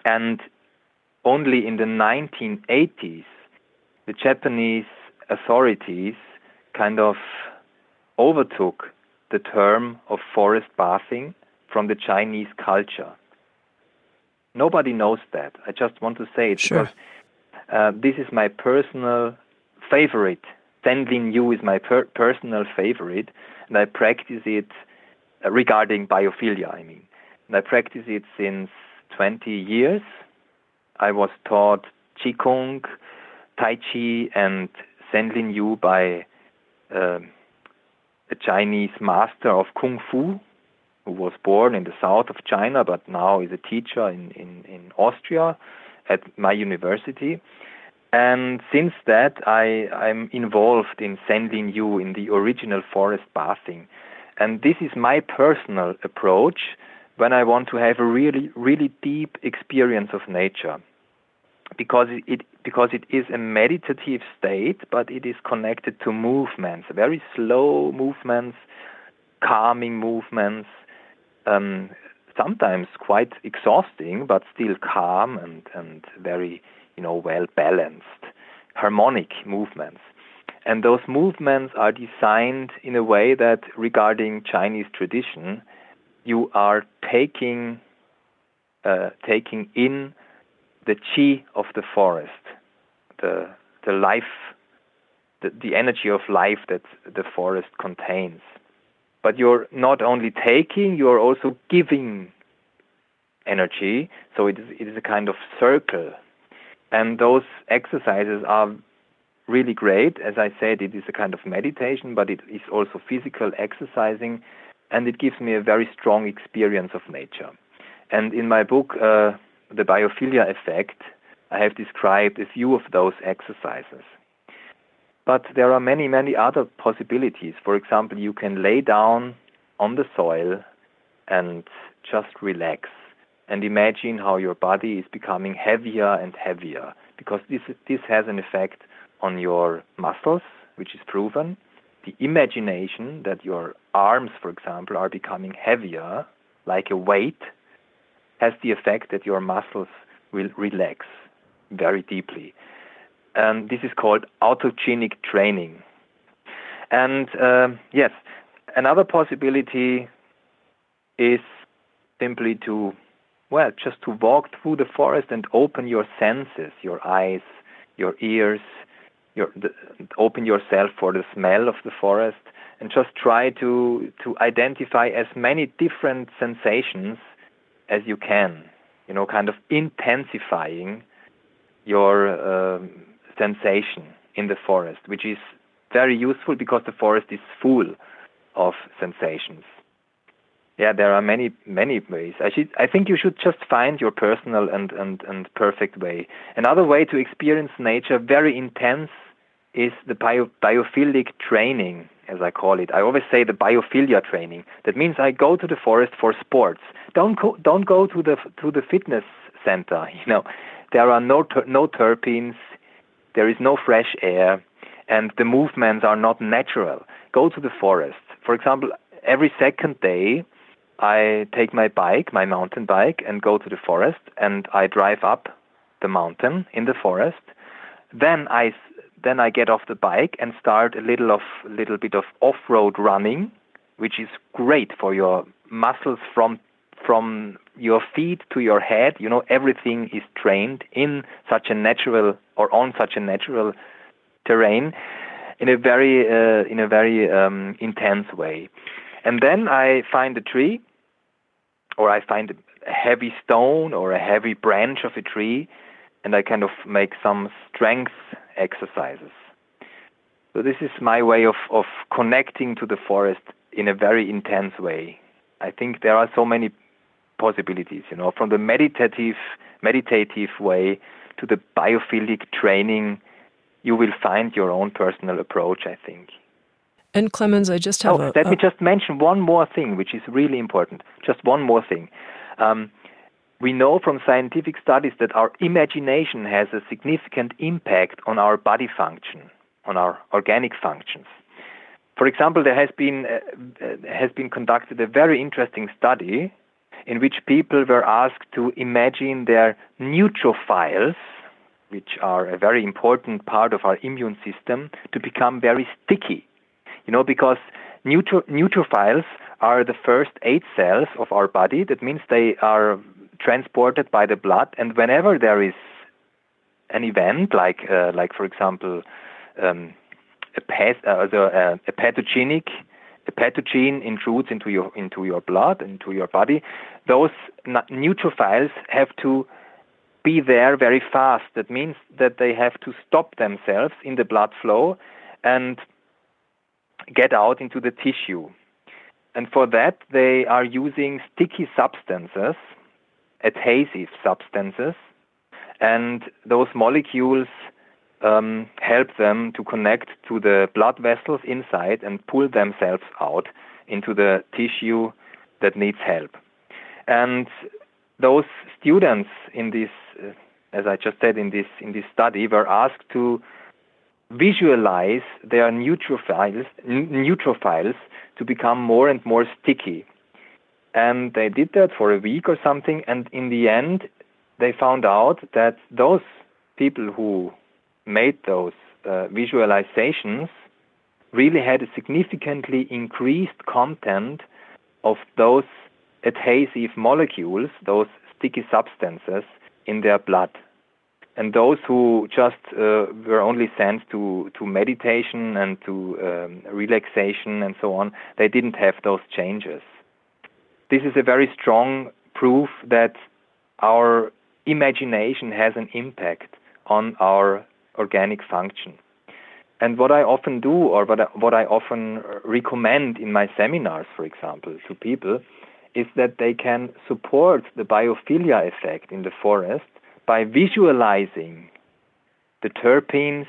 And only in the 1980s, the Japanese authorities kind of overtook the term of forest bathing from the Chinese culture. Nobody knows that. I just want to say it sure. because uh, this is my personal favorite Senlin Yu is my per- personal favorite, and I practice it uh, regarding biophilia, I mean. And I practice it since 20 years. I was taught Qigong, Tai Chi, and Senlin Yu by uh, a Chinese master of Kung Fu who was born in the south of China but now is a teacher in, in, in Austria at my university. And since that, I, I'm involved in Senlin Yu in the original forest bathing. And this is my personal approach when I want to have a really, really deep experience of nature. Because it, because it is a meditative state, but it is connected to movements, very slow movements, calming movements, um, sometimes quite exhausting, but still calm and, and very you know, well balanced, harmonic movements. And those movements are designed in a way that, regarding Chinese tradition, you are taking uh, taking in the chi of the forest, the the life, the, the energy of life that the forest contains. but you're not only taking, you're also giving energy. So it is, it is a kind of circle. And those exercises are really great. As I said, it is a kind of meditation, but it is also physical exercising, and it gives me a very strong experience of nature. And in my book, uh, The Biophilia Effect, I have described a few of those exercises. But there are many, many other possibilities. For example, you can lay down on the soil and just relax and imagine how your body is becoming heavier and heavier because this, this has an effect on your muscles, which is proven. The imagination that your arms, for example, are becoming heavier, like a weight, has the effect that your muscles will relax very deeply and this is called autogenic training. And uh, yes, another possibility is simply to, well, just to walk through the forest and open your senses, your eyes, your ears, your, the, open yourself for the smell of the forest, and just try to to identify as many different sensations as you can. You know, kind of intensifying your um, sensation in the forest, which is very useful because the forest is full of sensations. Yeah, there are many many ways. I should I think you should just find your personal and, and, and perfect way. Another way to experience nature very intense is the bio, biophilic training, as I call it. I always say the biophilia training. That means I go to the forest for sports. Don't go, don't go to the to the fitness center. You know, there are no ter, no terpenes there is no fresh air, and the movements are not natural. Go to the forest. For example, every second day, I take my bike, my mountain bike, and go to the forest, and I drive up the mountain in the forest. Then I then I get off the bike and start a little of little bit of off-road running, which is great for your muscles from from your feet to your head, you know, everything is trained in such a natural or on such a natural terrain in a very uh, in a very um, intense way. And then I find a tree, or I find a heavy stone or a heavy branch of a tree, and I kind of make some strength exercises. So this is my way of, of connecting to the forest in a very intense way. I think there are so many possibilities, you know, from the meditative meditative way to the biophilic training, you will find your own personal approach, I think. And Clemens, I just have oh, a, Let me just mention one more thing, which is really important. Just one more thing. Um, we know from scientific studies that our imagination has a significant impact on our body function, on our organic functions. For example, there has been uh, uh has been conducted a very interesting study in which people were asked to imagine their neutrophils, which are a very important part of our immune system, to become very sticky. You know, because neutro- neutrophils are the first eight cells of our body. That means they are transported by the blood, and whenever there is an event, like uh, like for example, um, a, uh, uh, a pathogenic a pathogen intrudes into your into your blood, into your body, those neutrophils have to be there very fast. That means that they have to stop themselves in the blood flow and get out into the tissue. And for that, they are using sticky substances, adhesive substances, and those molecules um, help them to connect to the blood vessels inside and pull themselves out into the tissue that needs help. And those students in this, uh, as I just said in this in this study, were asked to visualize their neutrophils, neutrophils to become more and more sticky. And they did that for a week or something, and in the end, they found out that those people who made those uh, visualizations really had a significantly increased content of those adhesive molecules, those sticky substances in their blood. and those who just uh, were only sent to, to meditation and to um, relaxation and so on, they didn't have those changes. This is a very strong proof that our imagination has an impact on our organic function. And what I often do, or what I, what I often recommend in my seminars, for example, to people, is that they can support the biophilia effect in the forest by visualizing the terpenes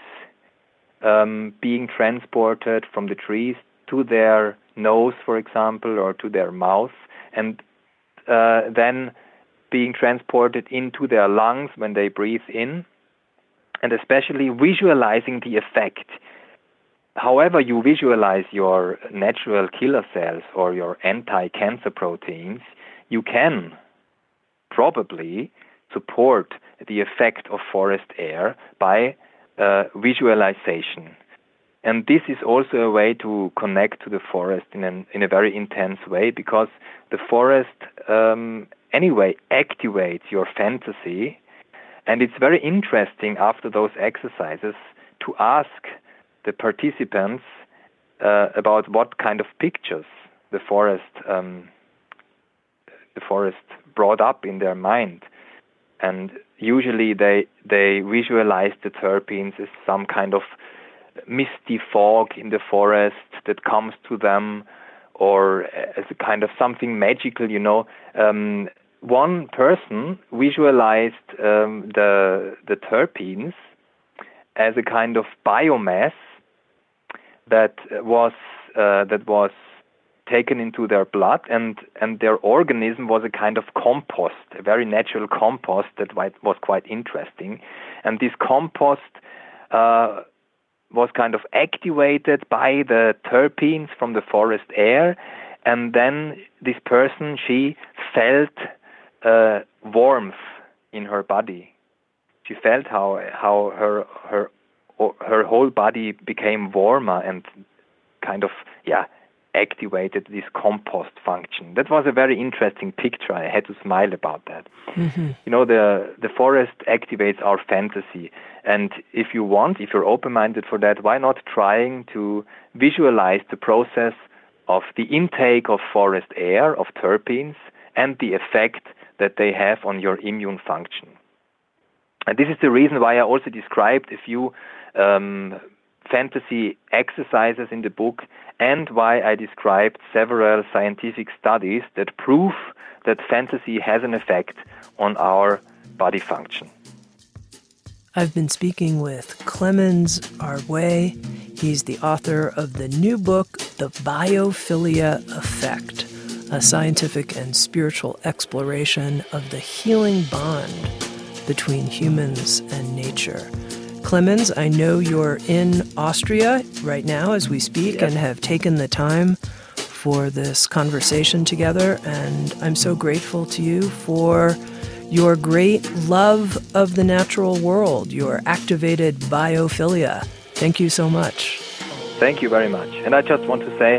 um, being transported from the trees to their nose, for example, or to their mouth, and uh, then being transported into their lungs when they breathe in, and especially visualizing the effect. However, you visualize your natural killer cells or your anti cancer proteins, you can probably support the effect of forest air by uh, visualization. And this is also a way to connect to the forest in, an, in a very intense way because the forest, um, anyway, activates your fantasy. And it's very interesting after those exercises to ask the participants uh, about what kind of pictures the forest um, the forest brought up in their mind and usually they they visualize the terpenes as some kind of misty fog in the forest that comes to them or as a kind of something magical you know um, one person visualized um, the the terpenes as a kind of biomass that was uh, that was taken into their blood, and and their organism was a kind of compost, a very natural compost that was quite interesting, and this compost. Uh, was kind of activated by the terpenes from the forest air, and then this person she felt uh, warmth in her body. She felt how how her her her whole body became warmer and kind of yeah activated this compost function. That was a very interesting picture. I had to smile about that. Mm-hmm. You know, the the forest activates our fantasy, and if you want, if you're open-minded for that, why not trying to visualize the process of the intake of forest air, of terpenes, and the effect that they have on your immune function. And this is the reason why I also described a few um, fantasy exercises in the book and why I described several scientific studies that prove that fantasy has an effect on our body function. I've been speaking with Clemens Arvay. He's the author of the new book, The Biophilia Effect, a scientific and spiritual exploration of the healing bond between humans and nature. Clemens, I know you're in Austria right now as we speak and have taken the time for this conversation together. And I'm so grateful to you for your great love of the natural world, your activated biophilia. Thank you so much. Thank you very much. And I just want to say,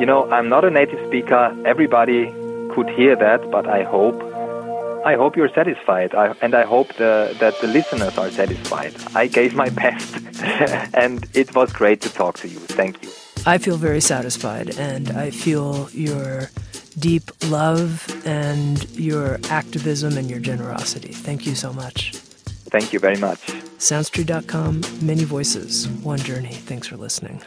you know, I'm not a native speaker. Everybody could hear that, but I hope I hope you're satisfied, I, and I hope the, that the listeners are satisfied. I gave my best, and it was great to talk to you. Thank you. I feel very satisfied, and I feel your deep love and your activism and your generosity. Thank you so much. Thank you very much. SoundsTrue.com, many voices, one journey. Thanks for listening.